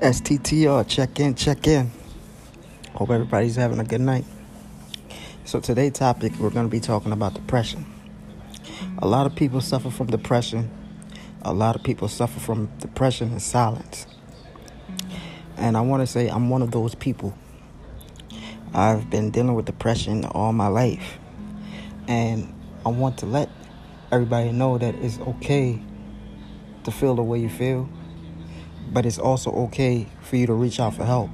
STTR, check in, check in. Hope everybody's having a good night. So, today's topic, we're going to be talking about depression. A lot of people suffer from depression. A lot of people suffer from depression in silence. And I want to say I'm one of those people. I've been dealing with depression all my life. And I want to let everybody know that it's okay to feel the way you feel, but it's also okay for you to reach out for help.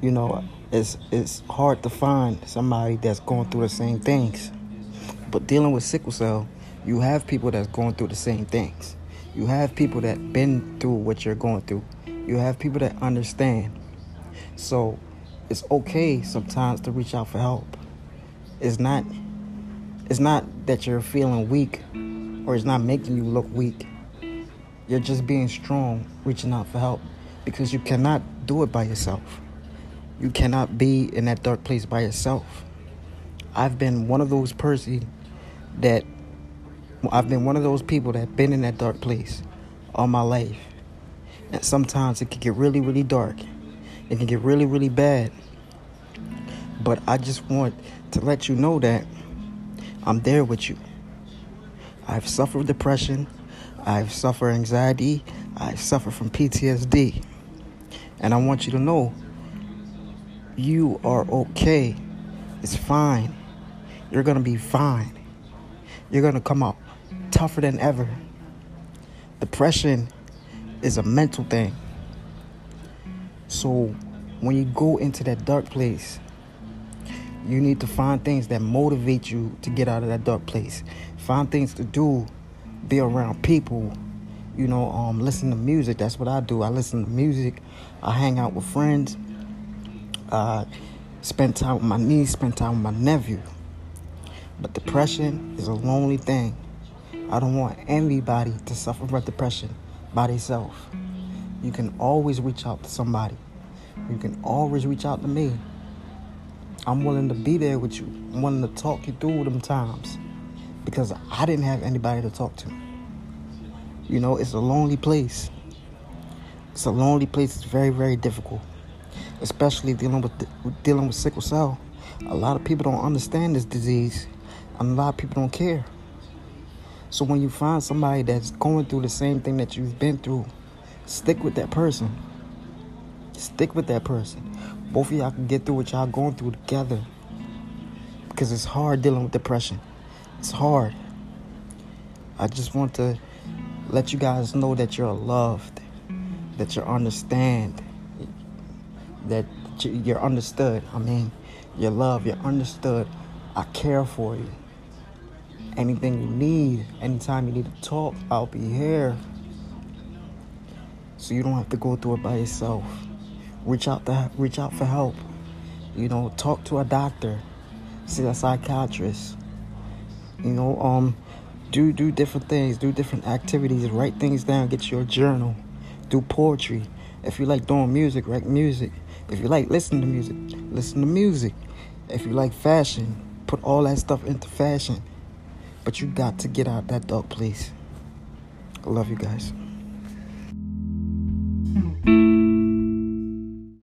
You know, it's it's hard to find somebody that's going through the same things. But dealing with sickle cell, you have people that's going through the same things. You have people that been through what you're going through. You have people that understand. So it's okay sometimes to reach out for help. It's not it's not that you're feeling weak or it's not making you look weak. You're just being strong, reaching out for help because you cannot do it by yourself. You cannot be in that dark place by yourself. I've been one of those person that I've been one of those people that been in that dark place all my life. And sometimes it can get really, really dark. It can get really, really bad. But I just want to let you know that I'm there with you. I've suffered depression. I've suffered anxiety. I suffer from PTSD. And I want you to know you are okay. It's fine. You're going to be fine. You're going to come out tougher than ever. Depression is a mental thing. So when you go into that dark place, you need to find things that motivate you to get out of that dark place. Find things to do be around people, you know, um, listen to music. That's what I do. I listen to music. I hang out with friends. Uh, spend time with my niece, spend time with my nephew. But depression is a lonely thing. I don't want anybody to suffer from depression by themselves. You can always reach out to somebody. You can always reach out to me. I'm willing to be there with you. I'm willing to talk you through them times because I didn't have anybody to talk to. You know, it's a lonely place. It's a lonely place. It's very, very difficult, especially dealing with dealing with sickle cell. A lot of people don't understand this disease, and a lot of people don't care. So when you find somebody that's going through the same thing that you've been through, stick with that person. Stick with that person. Both of y'all can get through what y'all going through together. Because it's hard dealing with depression. It's hard. I just want to let you guys know that you're loved, that you understand, that you're understood. I mean, you're loved, you're understood. I care for you. Anything you need, anytime you need to talk, I'll be here. So you don't have to go through it by yourself. Reach out to reach out for help. You know, talk to a doctor, see a psychiatrist you know, um, do do different things, do different activities, write things down, get your journal, do poetry. If you like doing music, write music. If you like listening to music, listen to music. If you like fashion, put all that stuff into fashion. But you got to get out that dark place. I love you guys.